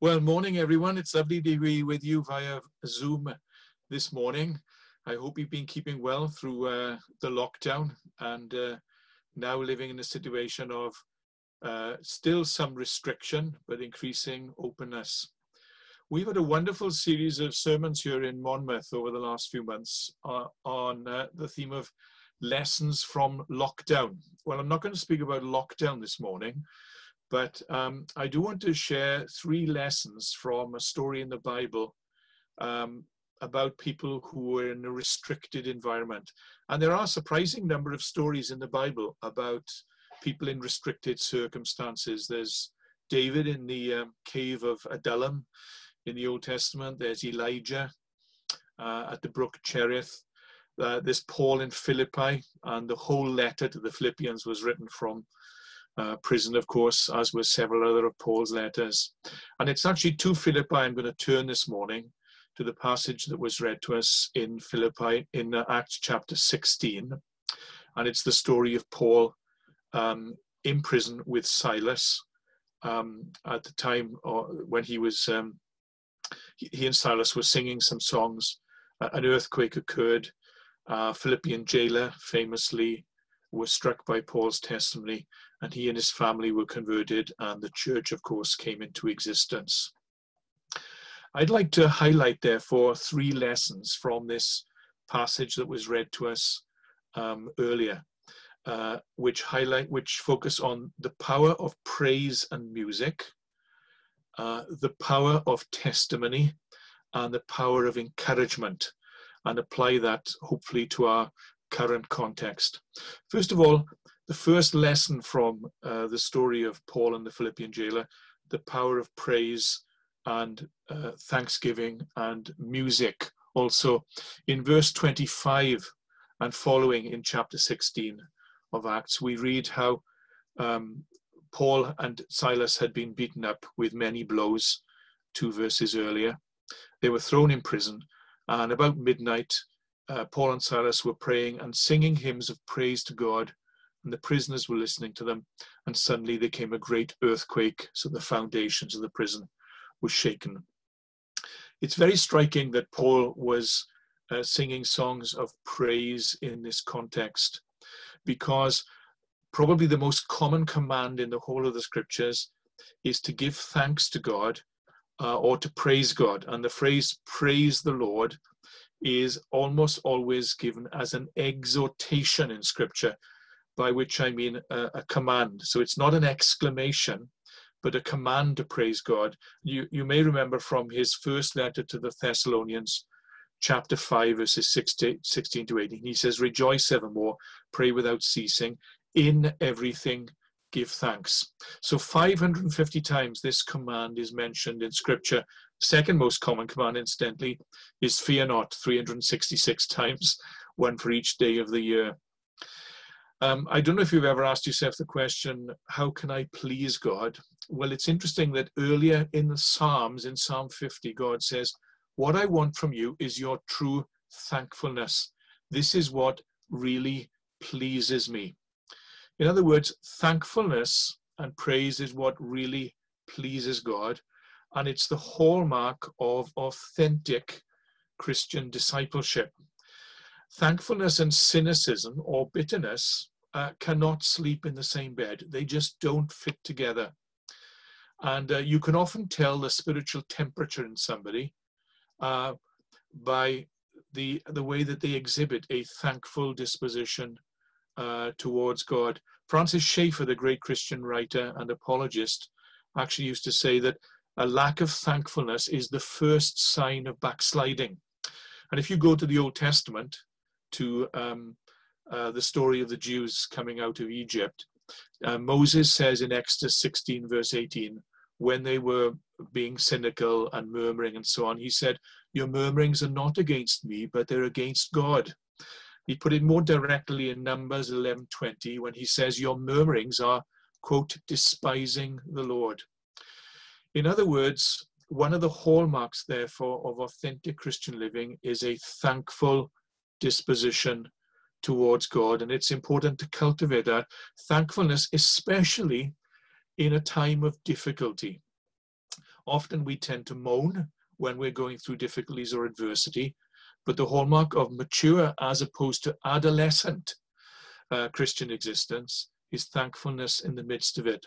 Well, morning everyone. It's lovely to be with you via Zoom this morning. I hope you've been keeping well through uh, the lockdown and uh, now living in a situation of uh, still some restriction, but increasing openness. We've had a wonderful series of sermons here in Monmouth over the last few months uh, on uh, the theme of lessons from lockdown. Well, I'm not going to speak about lockdown this morning. But um, I do want to share three lessons from a story in the Bible um, about people who were in a restricted environment. And there are a surprising number of stories in the Bible about people in restricted circumstances. There's David in the um, cave of Adullam in the Old Testament. There's Elijah uh, at the brook Cherith. Uh, there's Paul in Philippi, and the whole letter to the Philippians was written from uh, prison, of course, as with several other of Paul's letters. And it's actually to Philippi I'm going to turn this morning to the passage that was read to us in Philippi in uh, Acts chapter 16. And it's the story of Paul um, in prison with Silas um, at the time uh, when he was, um, he, he, and Silas were singing some songs. Uh, an earthquake occurred. Uh, Philippian jailer famously was struck by Paul's testimony and he and his family were converted, and the church, of course, came into existence. I'd like to highlight, therefore, three lessons from this passage that was read to us um, earlier, uh, which highlight, which focus on the power of praise and music, uh, the power of testimony, and the power of encouragement, and apply that hopefully to our current context. First of all, the first lesson from uh, the story of Paul and the Philippian jailer, the power of praise and uh, thanksgiving and music. Also, in verse 25 and following in chapter 16 of Acts, we read how um, Paul and Silas had been beaten up with many blows two verses earlier. They were thrown in prison, and about midnight, uh, Paul and Silas were praying and singing hymns of praise to God and the prisoners were listening to them. And suddenly there came a great earthquake, so the foundations of the prison were shaken. It's very striking that Paul was uh, singing songs of praise in this context, because probably the most common command in the whole of the scriptures is to give thanks to God uh, or to praise God. And the phrase praise the Lord is almost always given as an exhortation in scripture by which I mean a, a, command. So it's not an exclamation, but a command to praise God. You, you may remember from his first letter to the Thessalonians, chapter 5, verses 16, 16 to 18, he says, Rejoice evermore, pray without ceasing, in everything give thanks. So 550 times this command is mentioned in Scripture. Second most common command, incidentally, is fear not, 366 times, one for each day of the year. Um, I don't know if you've ever asked yourself the question, how can I please God? Well, it's interesting that earlier in the Psalms, in Psalm 50, God says, What I want from you is your true thankfulness. This is what really pleases me. In other words, thankfulness and praise is what really pleases God, and it's the hallmark of authentic Christian discipleship. Thankfulness and cynicism or bitterness uh, cannot sleep in the same bed. They just don't fit together. And uh, you can often tell the spiritual temperature in somebody uh, by the, the way that they exhibit a thankful disposition uh, towards God. Francis Schaeffer, the great Christian writer and apologist, actually used to say that a lack of thankfulness is the first sign of backsliding. And if you go to the Old Testament, to um, uh, the story of the Jews coming out of Egypt. Uh, Moses says in Exodus 16, verse 18, when they were being cynical and murmuring and so on, he said, Your murmurings are not against me, but they're against God. He put it more directly in Numbers 11:20 when he says, Your murmurings are, quote, despising the Lord. In other words, one of the hallmarks, therefore, of authentic Christian living is a thankful disposition towards God. And it's important to cultivate that thankfulness, especially in a time of difficulty. Often we tend to moan when we're going through difficulties or adversity, but the hallmark of mature as opposed to adolescent uh, Christian existence is thankfulness in the midst of it.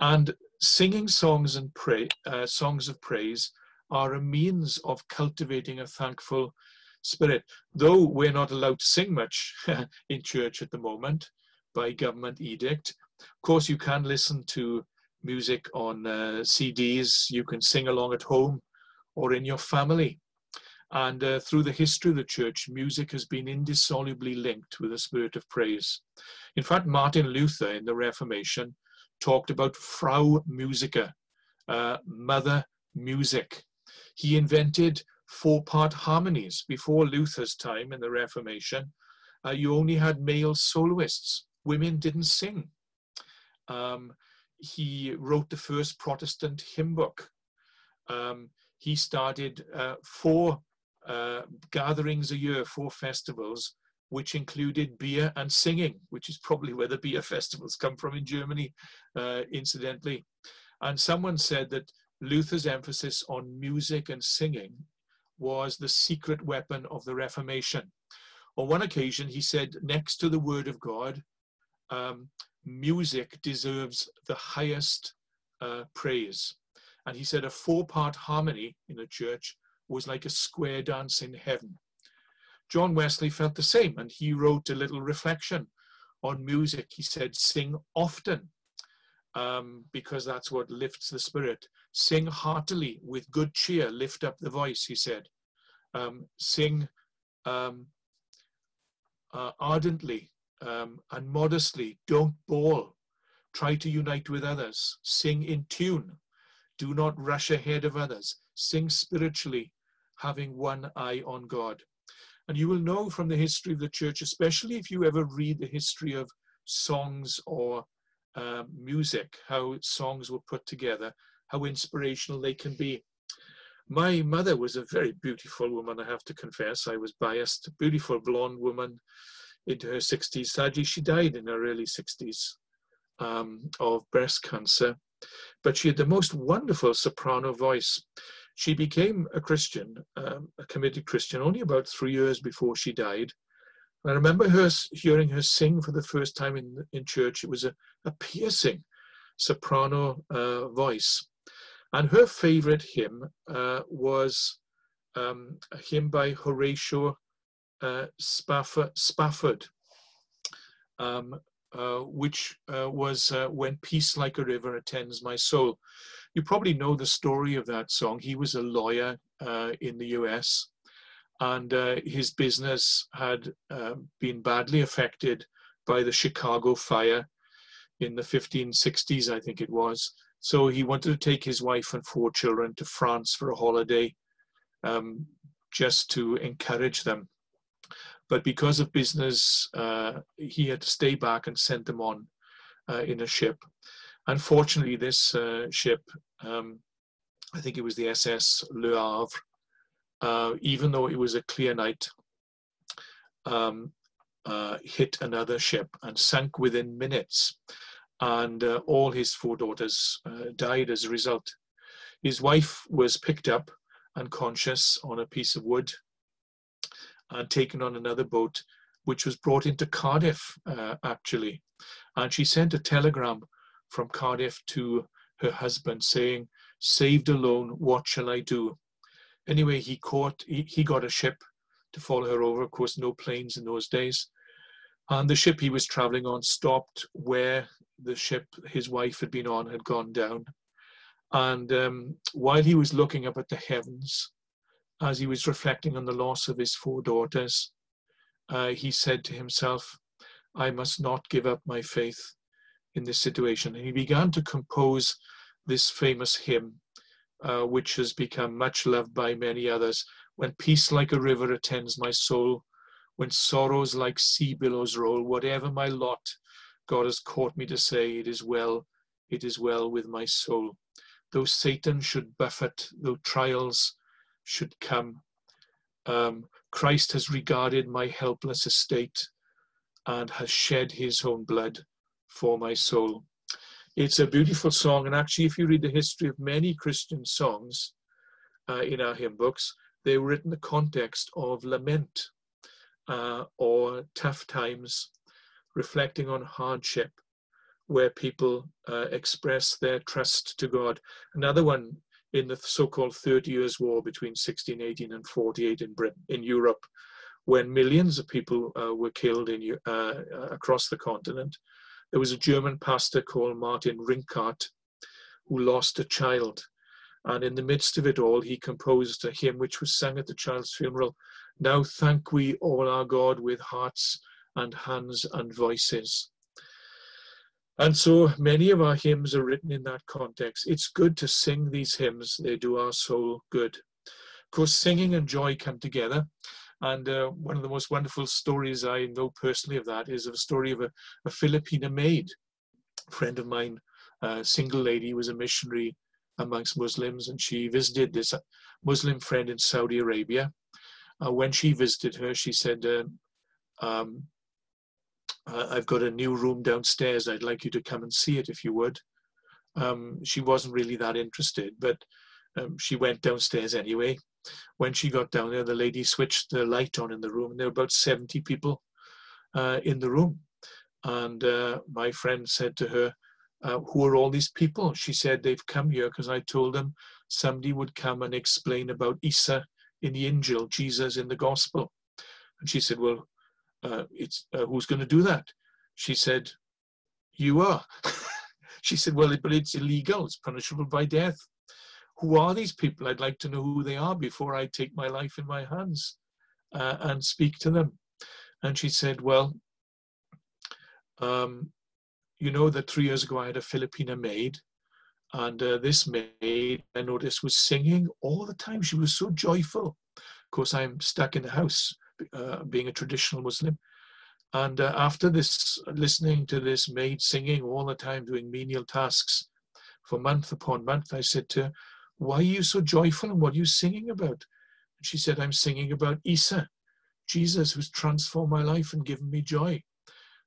And singing songs and pray, uh, songs of praise are a means of cultivating a thankful spirit. Though we're not allowed to sing much in church at the moment by government edict, of course you can listen to music on uh, CDs, you can sing along at home or in your family. And uh, through the history of the church, music has been indissolubly linked with the spirit of praise. In fact, Martin Luther in the Reformation talked about Frau Musica, uh, mother music. He invented four part harmonies. Before Luther's time in the Reformation, uh, you only had male soloists, women didn't sing. Um, he wrote the first Protestant hymn book. Um, he started uh, four uh, gatherings a year, four festivals, which included beer and singing, which is probably where the beer festivals come from in Germany, uh, incidentally. And someone said that Luther's emphasis on music and singing was the secret weapon of the Reformation. On one occasion, he said, next to the Word of God, um, music deserves the highest uh, praise. And he said a four part harmony in a church was like a square dance in heaven. John Wesley felt the same, and he wrote a little reflection on music. He said, Sing often, um, because that's what lifts the spirit. Sing heartily with good cheer, lift up the voice, he said. Um, sing um, uh, ardently um, and modestly, don't bawl. Try to unite with others. Sing in tune. Do not rush ahead of others. Sing spiritually, having one eye on God. And you will know from the history of the church, especially if you ever read the history of songs or uh, music, how songs were put together, how inspirational they can be. My mother was a very beautiful woman, I have to confess. I was biased, beautiful blonde woman into her 60s. Sadly, she died in her early 60s um, of breast cancer, but she had the most wonderful soprano voice. She became a Christian, um, a committed Christian, only about three years before she died. I remember her hearing her sing for the first time in in church. It was a, a piercing soprano uh, voice, and her favorite hymn uh, was um, a hymn by Horatio uh, Spafford, Spafford um, uh, which uh, was uh, When Peace Like a River Attends My Soul. You probably know the story of that song. He was a lawyer uh, in the US, and uh, his business had um, been badly affected by the Chicago fire in the 1560s, I think it was. So he wanted to take his wife and four children to France for a holiday um, just to encourage them. But because of business, uh, he had to stay back and send them on uh, in a ship. Unfortunately, this uh, ship, um, I think it was the SS Le Havre, uh, even though it was a clear night, um, uh, hit another ship and sank within minutes. And uh, all his four daughters died as a result. His wife was picked up unconscious on a piece of wood and taken on another boat, which was brought into Cardiff, uh, actually. And she sent a telegram from Cardiff to her husband saying, Saved alone, what shall I do? Anyway, he caught, he, he got a ship to follow her over. Of course, no planes in those days. And the ship he was traveling on stopped where the ship his wife had been on had gone down. And um, while he was looking up at the heavens, as he was reflecting on the loss of his four daughters, uh, he said to himself, I must not give up my faith in this situation. And he began to compose this famous hymn, uh, which has become much loved by many others. When peace like a river attends my soul, when sorrows like sea billows roll, whatever my lot, God has caught me to say, It is well, it is well with my soul. Though Satan should buffet, though trials should come. Um, Christ has regarded my helpless estate and has shed his own blood for my soul. It's a beautiful song, and actually, if you read the history of many Christian songs uh, in our hymn books, they were written in the context of lament uh, or tough times, reflecting on hardship, where people uh, express their trust to God. Another one in the so-called Thirty Years' War between 1618 and 48 in Britain, in Europe, when millions of people uh, were killed in, uh, across the continent. There was a German pastor called Martin Rinkart who lost a child. And in the midst of it all, he composed a hymn which was sung at the child's funeral. Now thank we all our God with hearts and hands and voices. And so many of our hymns are written in that context. It's good to sing these hymns, they do our soul good. Of course, singing and joy come together. And uh, one of the most wonderful stories I know personally of that is a story of a, a Filipina maid. A friend of mine, a single lady, was a missionary amongst Muslims, and she visited this Muslim friend in Saudi Arabia. Uh, when she visited her, she said, uh, um, I've got a new room downstairs. I'd like you to come and see it if you would. Um, she wasn't really that interested, but um, she went downstairs anyway. When she got down there, the lady switched the light on in the room. There were about 70 people uh, in the room. And uh, my friend said to her, uh, Who are all these people? She said, They've come here because I told them somebody would come and explain about Isa in the Injil, Jesus in the Gospel. And she said, Well, uh, it's uh, who's going to do that? She said, You are. she said, Well, but it's illegal, it's punishable by death who are these people? I'd like to know who they are before I take my life in my hands uh, and speak to them. And she said, Well, um, you know that three years ago I had a Filipina maid, and uh, this maid I noticed was singing all the time. She was so joyful. Of course, I'm stuck in the house, uh, being a traditional Muslim. And uh, after this, listening to this maid singing all the time, doing menial tasks for month upon month, I said to her, why are you so joyful and what are you singing about? And she said, I'm singing about Isa, Jesus, who's transformed my life and given me joy.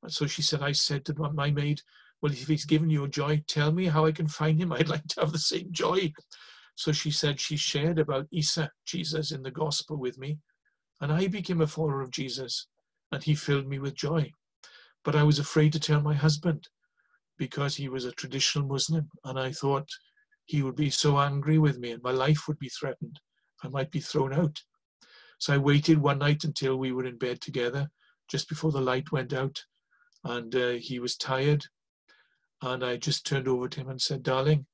And so she said, I said to my maid, Well, if he's given you joy, tell me how I can find him. I'd like to have the same joy. So she said she shared about Isa, Jesus, in the gospel with me. And I became a follower of Jesus, and he filled me with joy. But I was afraid to tell my husband because he was a traditional Muslim. And I thought, he would be so angry with me and my life would be threatened. I might be thrown out. So I waited one night until we were in bed together, just before the light went out, and uh, he was tired. And I just turned over to him and said, Darling,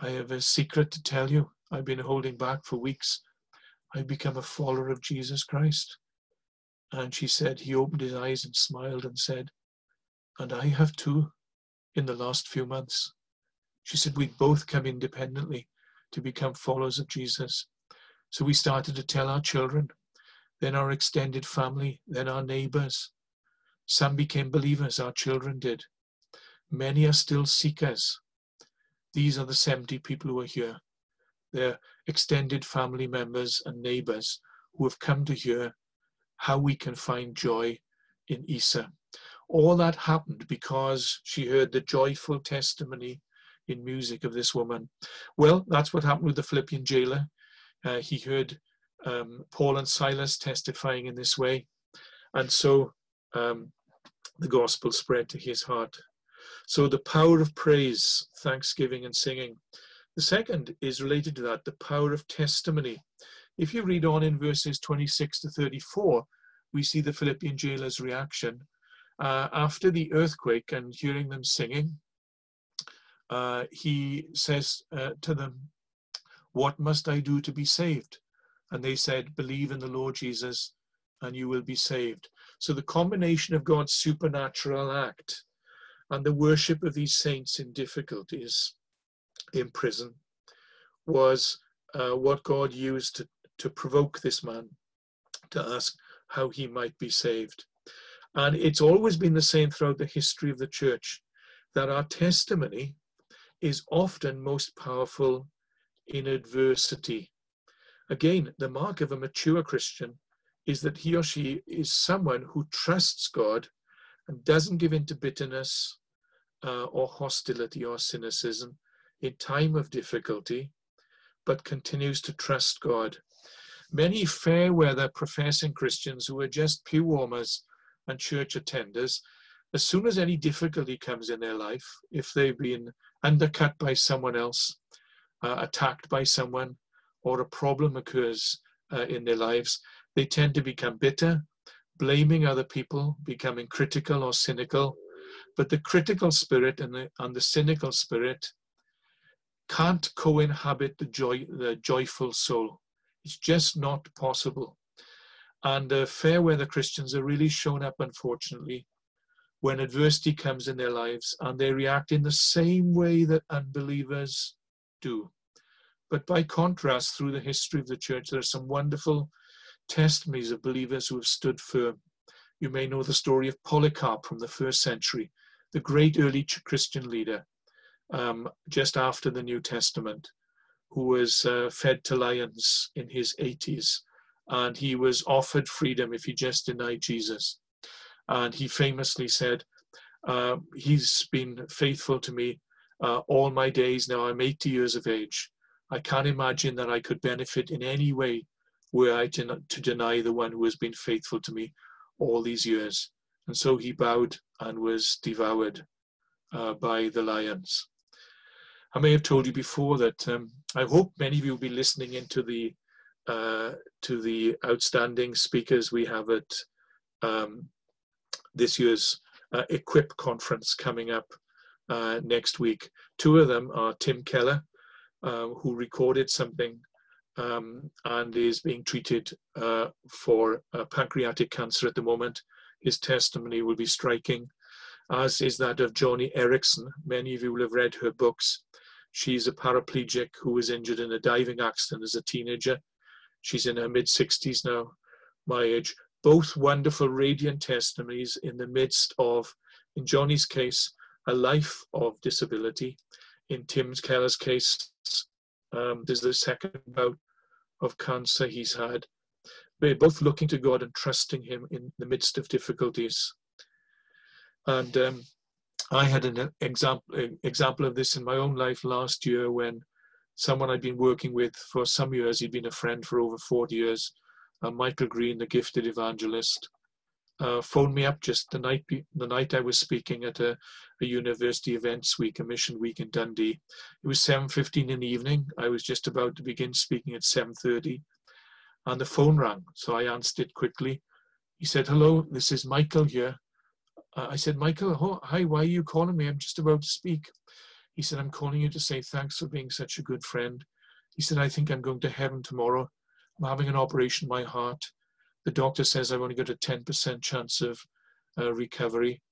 I have a secret to tell you. I've been holding back for weeks. I've become a follower of Jesus Christ. And she said, he opened his eyes and smiled and said, And I have too, in the last few months. She said we'd both come independently to become followers of Jesus. So we started to tell our children, then our extended family, then our neighbors. Some became believers, our children did. Many are still seekers. These are the 70 people who are here. They're extended family members and neighbors who have come to hear how we can find joy in Isa. All that happened because she heard the joyful testimony in music of this woman. Well, that's what happened with the Philippian jailer. Uh, he heard um, Paul and Silas testifying in this way, and so um, the gospel spread to his heart. So the power of praise, thanksgiving, and singing. The second is related to that, the power of testimony. If you read on in verses 26 to 34, we see the Philippian jailer's reaction. Uh, after the earthquake and hearing them singing, uh, he says uh, to them, What must I do to be saved? And they said, Believe in the Lord Jesus and you will be saved. So the combination of God's supernatural act and the worship of these saints in difficulties in prison was uh, what God used to, to provoke this man to ask how he might be saved. And it's always been the same throughout the history of the church that our testimony is often most powerful in adversity. Again, the mark of a mature Christian is that he or she is someone who trusts God and doesn't give in to bitterness uh, or hostility or cynicism in time of difficulty, but continues to trust God. Many fair weather professing Christians who are just pew warmers and church attenders, as soon as any difficulty comes in their life, if they've been undercut by someone else, uh, attacked by someone, or a problem occurs uh, in their lives, they tend to become bitter, blaming other people, becoming critical or cynical. But the critical spirit and the, and the cynical spirit can't co-inhabit the joy, the joyful soul. It's just not possible. And uh, fair weather Christians are really shown up, unfortunately, when adversity comes in their lives and they react in the same way that unbelievers do. But by contrast, through the history of the church, there are some wonderful testimonies of believers who have stood firm. You may know the story of Polycarp from the first century, the great early Christian leader, um, just after the New Testament, who was uh, fed to lions in his 80s. And he was offered freedom if he just denied Jesus. And he famously said, uh, He's been faithful to me uh, all my days now. I'm 80 years of age. I can't imagine that I could benefit in any way were I to, to deny the one who has been faithful to me all these years. And so he bowed and was devoured uh, by the lions. I may have told you before that um, I hope many of you will be listening into the uh, to the outstanding speakers we have at um, this year's uh, Equip conference coming up uh, next week. Two of them are Tim Keller, uh, who recorded something um, and is being treated uh, for uh, pancreatic cancer at the moment. His testimony will be striking, as is that of Joni Eareckson. Many of you will have read her books. She's a paraplegic who was injured in a diving accident as a teenager. She's in her mid 60s now, my age. Both wonderful, radiant testimonies in the midst of, in Joni's case, a life of disability. In Tim Keller's case, um, there's the second bout of cancer he's had. We're both looking to God and trusting Him in the midst of difficulties. And um, I had an example example of this in my own life last year when someone I'd been working with for some years, he'd been a friend for over 40 years, uh, Michael Green, the gifted evangelist, uh, phoned me up just the night the night I was speaking at a, a, university events week, a mission week in Dundee. It was 7:15 in the evening. I was just about to begin speaking at 7:30, and the phone rang. So I answered it quickly. He said, "Hello, this is Michael here." Uh, I said, "Michael, hi. Why are you calling me? I'm just about to speak." He said, "I'm calling you to say thanks for being such a good friend." He said, "I think I'm going to heaven tomorrow. I'm having an operation in my heart." the doctor says I've only got a 10% chance of uh, recovery.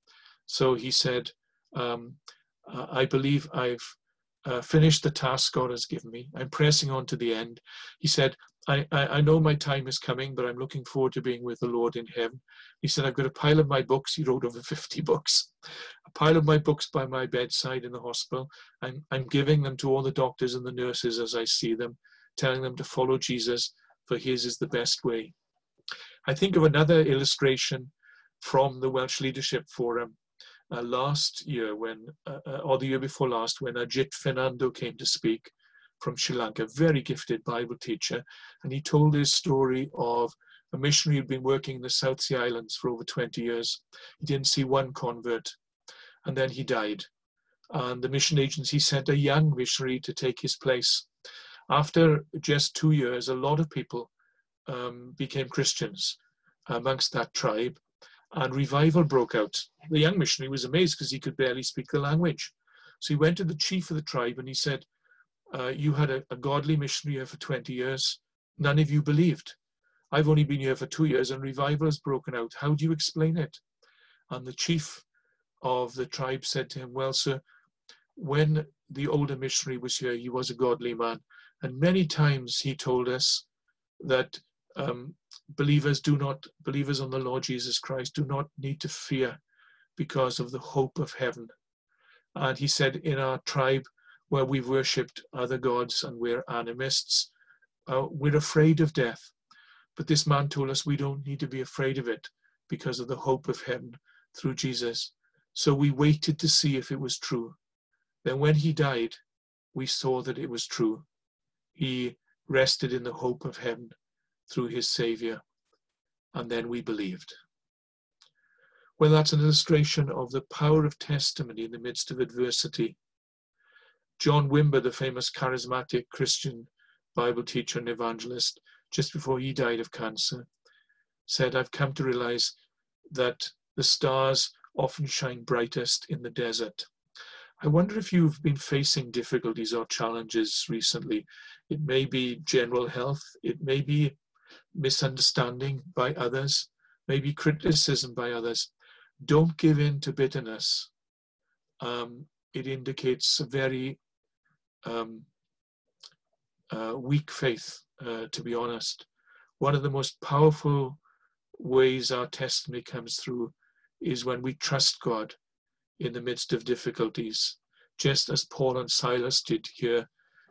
So he said, um, I believe I've uh, finished the task God has given me. I'm pressing on to the end. He said, I, I, I, know my time is coming, but I'm looking forward to being with the Lord in heaven. He said, I've got a pile of my books. He wrote over 50 books. A pile of my books by my bedside in the hospital. I'm, I'm giving them to all the doctors and the nurses as I see them, telling them to follow Jesus, for his is the best way. I think of another illustration from the Welsh Leadership Forum uh, last year, when, uh, uh, or the year before last, when Ajit Fernando came to speak from Sri Lanka, a very gifted Bible teacher, and he told his story of a missionary who'd been working in the South Sea Islands for over 20 years. He didn't see one convert, and then he died. And the mission agency sent a young missionary to take his place. After just two years, a lot of people um, became Christians amongst that tribe, and revival broke out. The young missionary was amazed because he could barely speak the language. So he went to the chief of the tribe and he said, uh, You had a, a godly missionary here for 20 years. None of you believed. I've only been here for two years and revival has broken out. How do you explain it? And the chief of the tribe said to him, Well, sir, when the older missionary was here, he was a godly man. And many times he told us that um, believers do not, believers on the Lord Jesus Christ do not need to fear because of the hope of heaven. And he said, in our tribe where we've worshipped other gods and we're animists, uh, we're afraid of death. But this man told us we don't need to be afraid of it because of the hope of heaven through Jesus. So we waited to see if it was true. Then when he died, we saw that it was true. He rested in the hope of heaven through his Savior, and then we believed. Well, that's an illustration of the power of testimony in the midst of adversity. John Wimber, the famous charismatic Christian Bible teacher and evangelist, just before he died of cancer, said, I've come to realize that the stars often shine brightest in the desert. I wonder if you've been facing difficulties or challenges recently. It may be general health, it may be misunderstanding by others, maybe criticism by others. Don't give in to bitterness. Um, it indicates a very um, uh, weak faith, uh, to be honest. One of the most powerful ways our testimony comes through is when we trust God in the midst of difficulties, just as Paul and Silas did here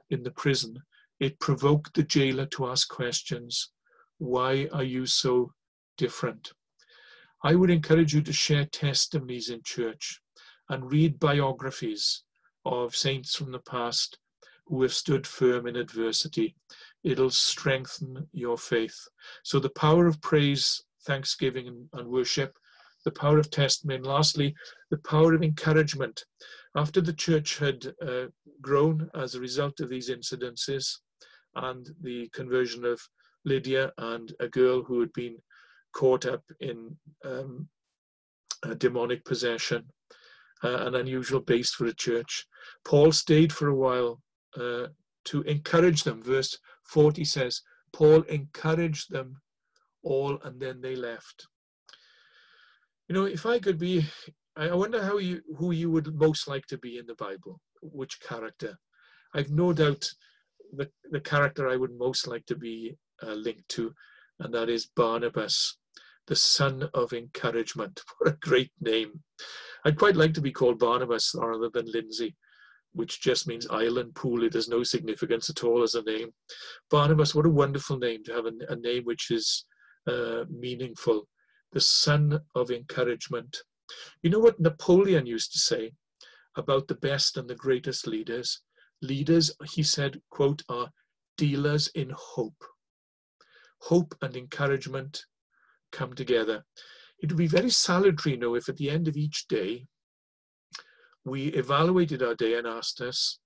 in the prison. It provoked the jailer to ask questions. Why are you so different? I would encourage you to share testimonies in church and read biographies of saints from the past who have stood firm in adversity. It'll strengthen your faith. So, the power of praise, thanksgiving, and, worship, the power of testimony, and lastly, the power of encouragement. After the church had uh, grown as a result of these incidences and the conversion of Lydia and a girl who had been caught up in um, demonic possession, uh, an unusual base for a church. Paul stayed for a while uh, to encourage them. Verse 40 says, Paul encouraged them all and then they left. You know, if I could be, I wonder how you, who you would most like to be in the Bible, which character. I've no doubt the, the character I would most like to be uh, linked to, and that is Barnabas, the son of encouragement. What a great name. I'd quite like to be called Barnabas rather than Lindsay which just means island pool. It has no significance at all as a name. Barnabas, what a wonderful name to have a, a name which is uh, meaningful. The son of encouragement. You know what Napoleon used to say about the best and the greatest leaders? Leaders, he said, quote, are dealers in hope. Hope and encouragement come together. It would be very salutary, you know, if at the end of each day we evaluated our day and asked us,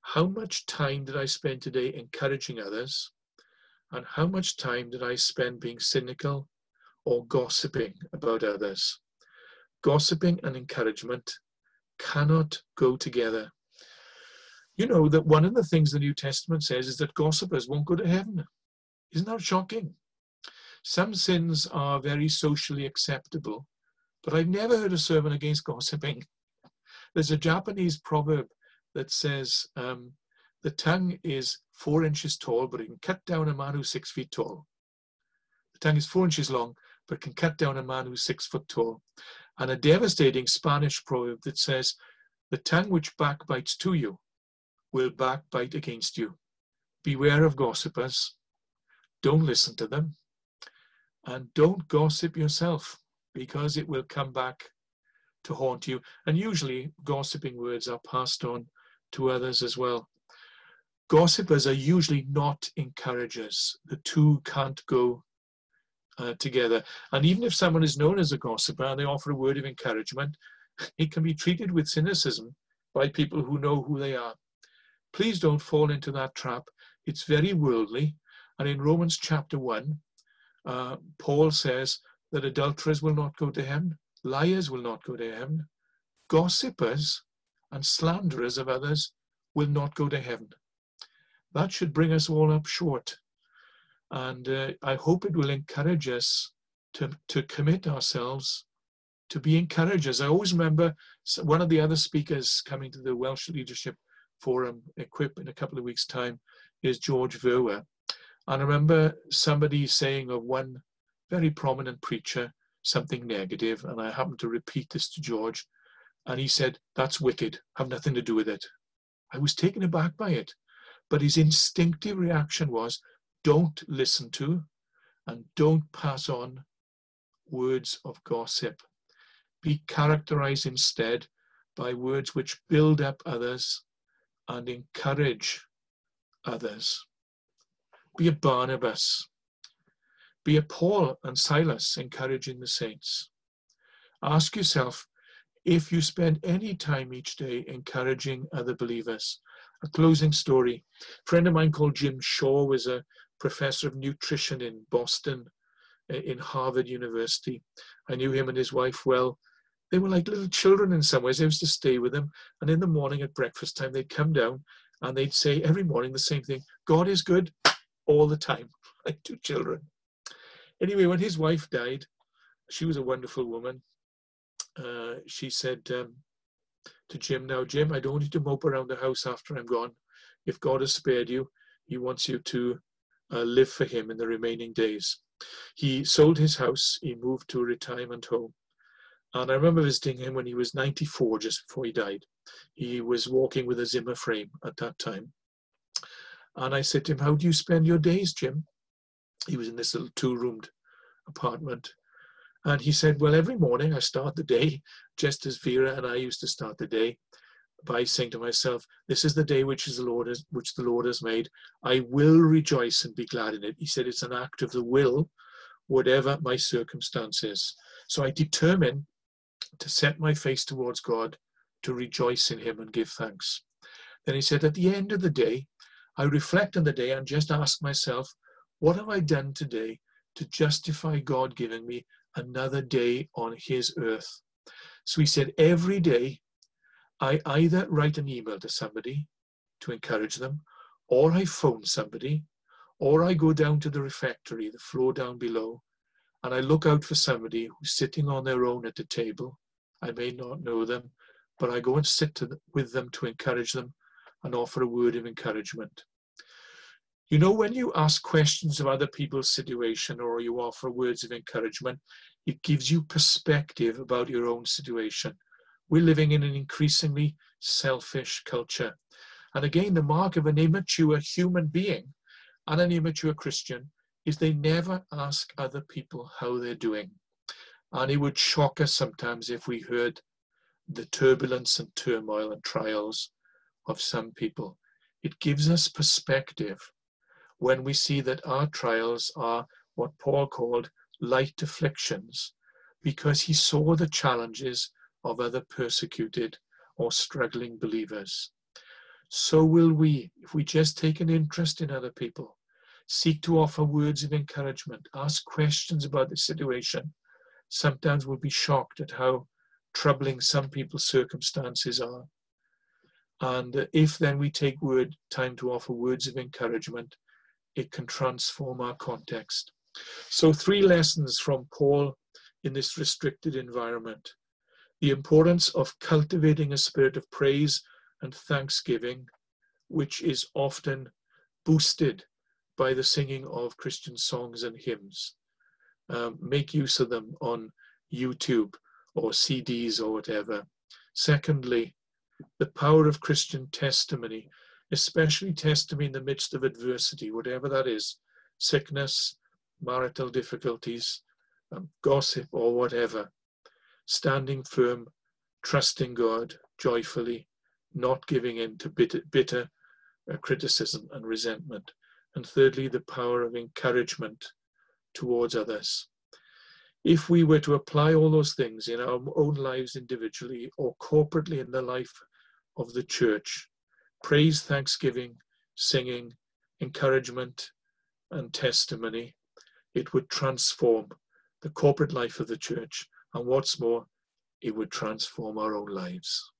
how much time did I spend today encouraging others? And how much time did I spend being cynical or gossiping about others? Gossiping and encouragement cannot go together. You know that one of the things the New Testament says is that gossipers won't go to heaven. Isn't that shocking? Some sins are very socially acceptable, but I've never heard a sermon against gossiping. There's a Japanese proverb that says um, the tongue is four inches tall, but it can cut down a man who's six feet tall. The tongue is four inches long, but can cut down a man who's six foot tall. And a devastating Spanish proverb that says, the tongue which backbites to you will backbite against you. Beware of gossipers. Don't listen to them. And don't gossip yourself because it will come back to haunt you. And usually, gossiping words are passed on to others as well. Gossipers are usually not encouragers. The two can't go uh, together. And even if someone is known as a gossiper and they offer a word of encouragement, it can be treated with cynicism by people who know who they are. Please don't fall into that trap. It's very worldly. And in Romans chapter 1, uh, Paul says that adulterers will not go to heaven, Liars will not go to heaven. Gossipers and slanderers of others will not go to heaven. That should bring us all up short. And uh, I hope it will encourage us to, to commit ourselves to be encouragers. I always remember one of the other speakers coming to the Welsh Leadership Forum, Equip, in a couple of weeks' time, is George Verwer. And I remember somebody saying of one very prominent preacher something negative, and I happened to repeat this to George, and he said, That's wicked, have nothing to do with it. I was taken aback by it, but his instinctive reaction was, Don't listen to and don't pass on words of gossip be characterized instead by words which build up others and encourage others. Be a Barnabas. Be a Paul and Silas encouraging the saints. Ask yourself if you spend any time each day encouraging other believers. A closing story. A friend of mine called Jim Shaw was a professor of nutrition in Boston, in Harvard University. I knew him and his wife well. They were like little children in some ways. I used to stay with them. And in the morning at breakfast time, they'd come down and they'd say every morning the same thing God is good all the time, like two children. Anyway, when his wife died, she was a wonderful woman. Uh, she said um, to Jim, Now, Jim, I don't want you to mope around the house after I'm gone. If God has spared you, He wants you to uh, live for Him in the remaining days. He sold his house, he moved to a retirement home. And I remember visiting him when he was 94, just before he died. He was walking with a Zimmer frame at that time. And I said to him, How do you spend your days, Jim? He was in this little two roomed apartment. And he said, Well, every morning I start the day just as Vera and I used to start the day by saying to myself, This is the day which is the Lord has, which the Lord has made. I will rejoice and be glad in it. He said it's an act of the will, whatever my circumstances. So I determine to set my face towards God, to rejoice in Him and give thanks. Then he said, At the end of the day, I reflect on the day and just ask myself, What have I done today to justify God giving me another day on His earth? So he said, Every day I either write an email to somebody to encourage them, or I phone somebody, or I go down to the refectory, the floor down below, and I look out for somebody who's sitting on their own at the table. I may not know them, but I go and sit with them to encourage them and offer a word of encouragement. You know, when you ask questions of other people's situation or you offer words of encouragement, it gives you perspective about your own situation. We're living in an increasingly selfish culture. And again, the mark of an immature human being and an immature Christian is they never ask other people how they're doing. And it would shock us sometimes if we heard the turbulence and turmoil and trials of some people. It gives us perspective when we see that our trials are what Paul called light afflictions, because he saw the challenges of other persecuted or struggling believers. So will we, if we just take an interest in other people, seek to offer words of encouragement, ask questions about the situation. Sometimes we'll be shocked at how troubling some people's circumstances are. And if then we take word time to offer words of encouragement, it can transform our context. So, three lessons from Paul in this restricted environment the importance of cultivating a spirit of praise and thanksgiving, which is often boosted by the singing of Christian songs and hymns. Um, make use of them on YouTube or CDs or whatever. Secondly, the power of Christian testimony, especially testimony in the midst of adversity, whatever that is sickness, marital difficulties, um, gossip, or whatever standing firm, trusting God joyfully, not giving in to bitter, bitter uh, criticism and resentment. And thirdly, the power of encouragement towards others. If we were to apply all those things in our own lives individually or corporately in the life of the church, praise, thanksgiving, singing, encouragement, and testimony, it would transform the corporate life of the church and what's more, it would transform our own lives.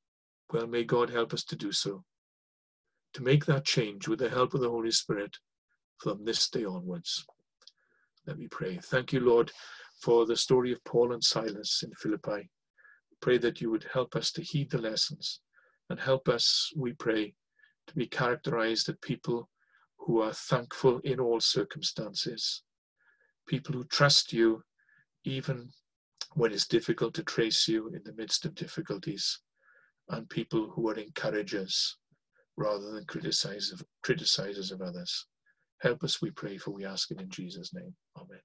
Well, may God help us to do so, to make that change with the help of the Holy Spirit from this day onwards. Let me pray. Thank you, Lord, for the story of Paul and Silas in Philippi. Pray that you would help us to heed the lessons and help us, we pray, to be characterized as people who are thankful in all circumstances, people who trust you even when it's difficult to trace you in the midst of difficulties, and people who are encouragers rather than criticizers, criticizers of others. Help us, we pray, for we ask it in Jesus' name. Amen.